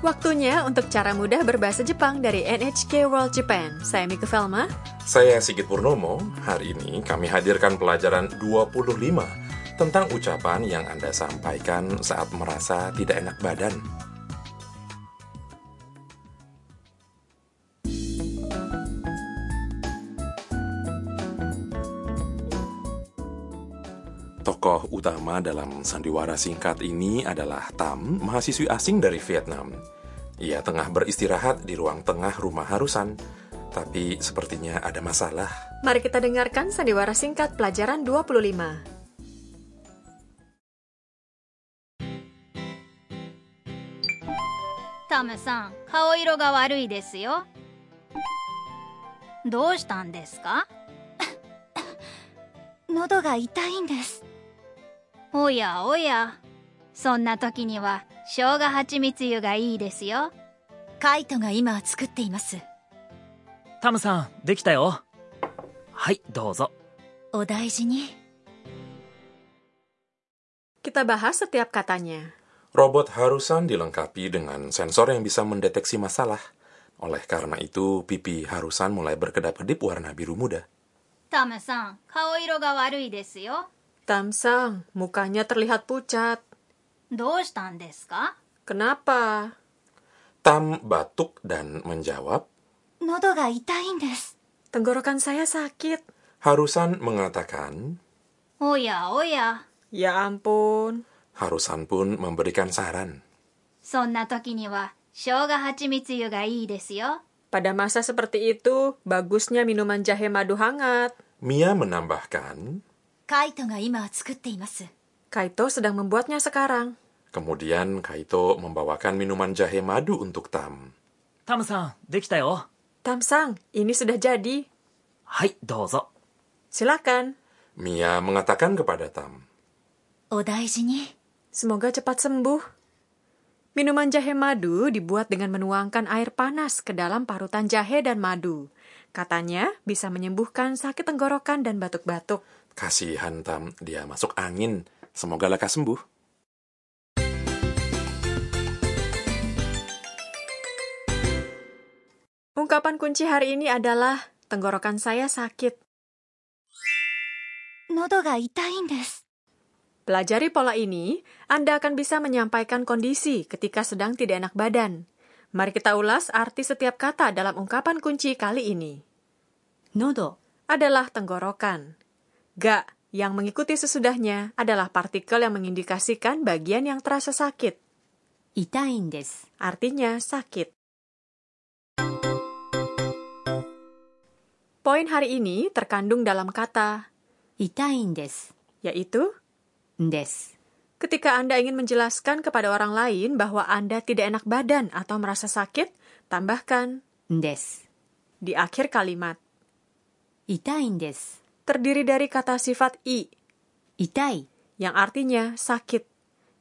Waktunya untuk cara mudah berbahasa Jepang dari NHK World Japan. Saya Mika Velma. Saya Sigit Purnomo. Hari ini kami hadirkan pelajaran 25 tentang ucapan yang Anda sampaikan saat merasa tidak enak badan. utama dalam sandiwara singkat ini adalah Tam, mahasiswi asing dari Vietnam. Ia tengah beristirahat di ruang tengah rumah Harusan, tapi sepertinya ada masalah. Mari kita dengarkan sandiwara singkat pelajaran 25. タムさん顔色が悪いですよどうしたんですか喉が痛いんです おやおやそんな時には生姜蜂蜜湯がいいですよカイトが今作っていますタムさんできたよはいどうぞお大事に Kita bahas setiap katanya. Robot Harusan dilengkapi dengan sensor yang bisa mendeteksi masalah. Oleh karena itu, pipi Harusan mulai berkedap-kedip warna biru muda. タムさん顔色が悪いですよ Tamsang, mukanya terlihat pucat. どうしたんですか Kenapa? Tam batuk dan menjawab. 喉が痛いんです Tenggorokan saya sakit. Harusan mengatakan. おやおや Ya ampun. Harusan pun memberikan saran. そんな時には生姜蜂蜜湯がいいですよ Pada masa seperti itu, bagusnya minuman jahe madu hangat. Mia menambahkan. Kaito Kaito sedang membuatnya sekarang. Kemudian Kaito membawakan minuman jahe madu untuk Tam. Tam-san, dekitayo. Tam-san, ini sudah jadi. Hai, dozo. Silakan. Mia mengatakan kepada Tam. Odaijini. Semoga cepat sembuh. Minuman jahe madu dibuat dengan menuangkan air panas ke dalam parutan jahe dan madu. Katanya bisa menyembuhkan sakit tenggorokan dan batuk-batuk. Kasihan Tam, dia masuk angin. Semoga lekas sembuh. Ungkapan kunci hari ini adalah tenggorokan saya sakit. Nodo ga itain desu. Pelajari pola ini, Anda akan bisa menyampaikan kondisi ketika sedang tidak enak badan. Mari kita ulas arti setiap kata dalam ungkapan kunci kali ini. Nodo adalah tenggorokan. Ga yang mengikuti sesudahnya adalah partikel yang mengindikasikan bagian yang terasa sakit. Itain. Artinya sakit. Poin hari ini terkandung dalam kata itain yaitu des. Ketika Anda ingin menjelaskan kepada orang lain bahwa Anda tidak enak badan atau merasa sakit, tambahkan des di akhir kalimat. Itain terdiri dari kata sifat i, itai, yang artinya sakit,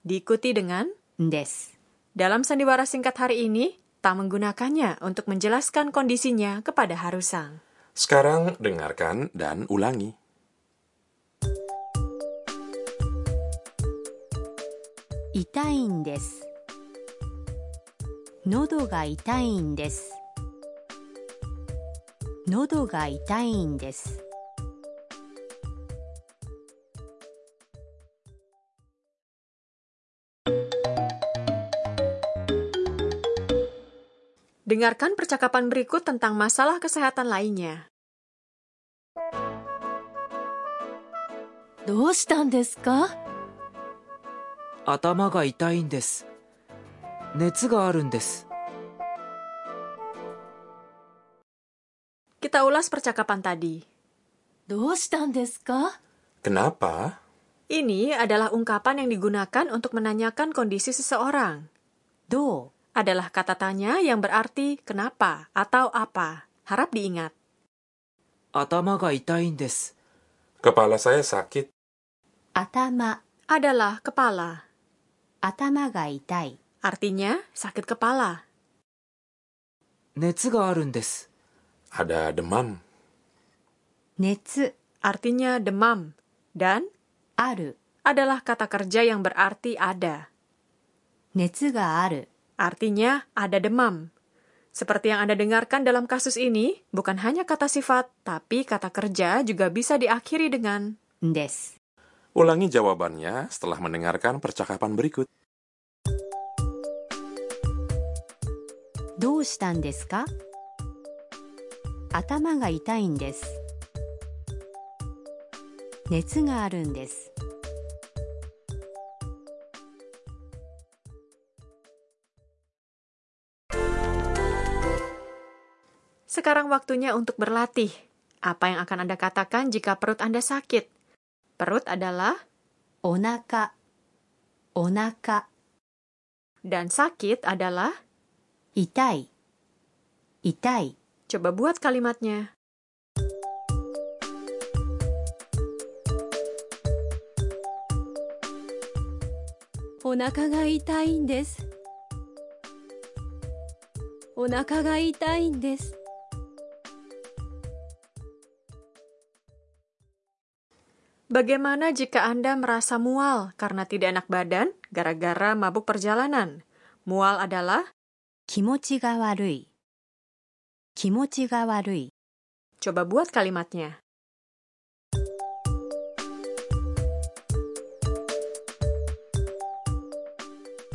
diikuti dengan des. Dalam sandiwara singkat hari ini, tak menggunakannya untuk menjelaskan kondisinya kepada Harusang. Sekarang dengarkan dan ulangi. Itai desu. Nodo ga itai desu. Nodo ga itai desu. Dengarkan percakapan berikut tentang masalah kesehatan lainnya. どうしたんですか頭が痛いんです熱があるんです Kita ulas percakapan tadi. どうしたんですか Kenapa? Ini adalah ungkapan yang digunakan untuk menanyakan kondisi seseorang. どう adalah kata tanya yang berarti kenapa atau apa. Harap diingat. Atama ga itain desu. Kepala saya sakit. Atama adalah kepala. Atama ga itai. Artinya sakit kepala. Netsu ga arun desu. Ada demam. Netsu artinya demam dan aru adalah kata kerja yang berarti ada. Netsu ga aru Artinya ada demam. Seperti yang Anda dengarkan dalam kasus ini, bukan hanya kata sifat, tapi kata kerja juga bisa diakhiri dengan んです Ulangi jawabannya setelah mendengarkan percakapan berikut. どうしたんですか頭が痛いんです熱があるんです Sekarang waktunya untuk berlatih. Apa yang akan Anda katakan jika perut Anda sakit? Perut adalah onaka. Onaka. Dan sakit adalah itai. Itai. Coba buat kalimatnya. Onaka ga itai desu. Onaka ga itai desu. Bagaimana jika Anda merasa mual karena tidak enak badan gara-gara mabuk perjalanan? Mual adalah kimochi ga Coba buat kalimatnya.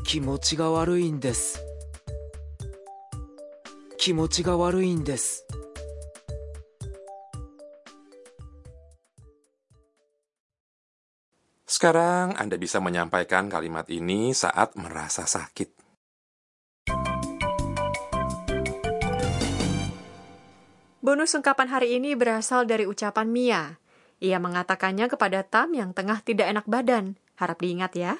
Kimochi ga warui desu. Kimochi ga warui desu. Sekarang Anda bisa menyampaikan kalimat ini saat merasa sakit. Bonus ungkapan hari ini berasal dari ucapan Mia. Ia mengatakannya kepada Tam yang tengah tidak enak badan. Harap diingat ya.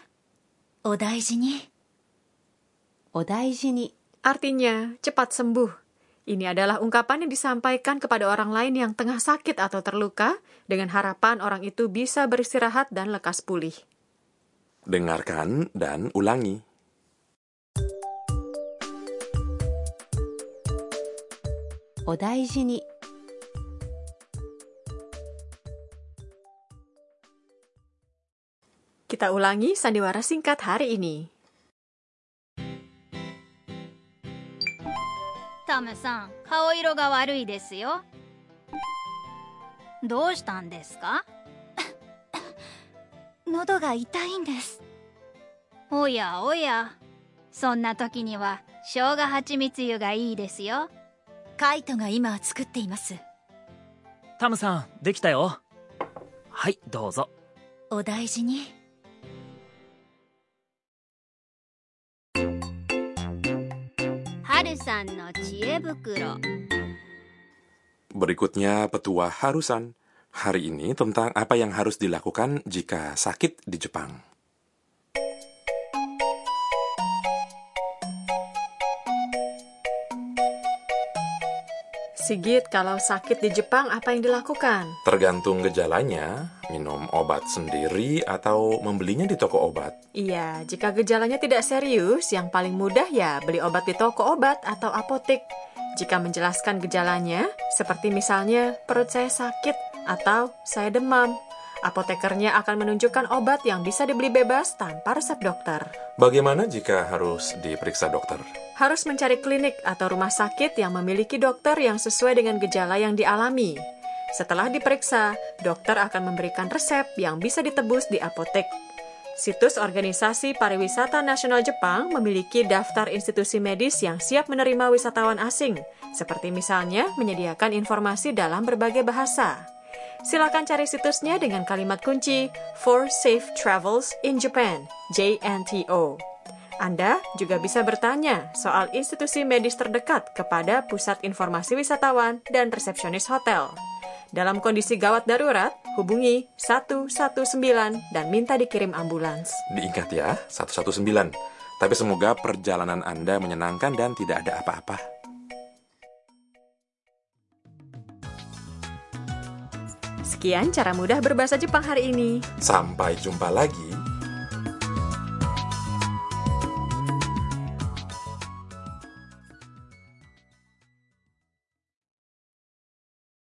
Odaiji ni. Artinya, cepat sembuh. Ini adalah ungkapan yang disampaikan kepada orang lain yang tengah sakit atau terluka, dengan harapan orang itu bisa beristirahat dan lekas pulih. Dengarkan dan ulangi. Odaijini. Kita ulangi sandiwara singkat hari ini. タムさん、顔色が悪いですよ。どうしたんですか？喉が痛いんです。おやおや、そんな時には生姜蜂蜜湯がいいですよ。カイトが今作っています。タムさんできたよはいどうぞお大事に。Harusan no chiebukuro. Berikutnya petua Harusan. Hari ini tentang apa yang harus dilakukan jika sakit di Jepang. Sigit, kalau sakit di Jepang apa yang dilakukan? Tergantung gejalanya, minum obat sendiri atau membelinya di toko obat. Iya, jika gejalanya tidak serius, yang paling mudah ya beli obat di toko obat atau apotek. Jika menjelaskan gejalanya, seperti misalnya perut saya sakit atau saya demam, apotekernya akan menunjukkan obat yang bisa dibeli bebas tanpa resep dokter. Bagaimana jika harus diperiksa dokter? Harus mencari klinik atau rumah sakit yang memiliki dokter yang sesuai dengan gejala yang dialami. Setelah diperiksa, dokter akan memberikan resep yang bisa ditebus di apotek. Situs Organisasi Pariwisata Nasional Jepang memiliki daftar institusi medis yang siap menerima wisatawan asing, seperti misalnya menyediakan informasi dalam berbagai bahasa. Silakan cari situsnya dengan kalimat kunci For Safe Travels in Japan, JNTO. Anda juga bisa bertanya soal institusi medis terdekat kepada Pusat Informasi Wisatawan dan resepsionis hotel. Dalam kondisi gawat darurat, hubungi 119 dan minta dikirim ambulans. Diingat ya, 119. Tapi semoga perjalanan Anda menyenangkan dan tidak ada apa-apa. Sekian cara mudah berbahasa Jepang hari ini. Sampai jumpa lagi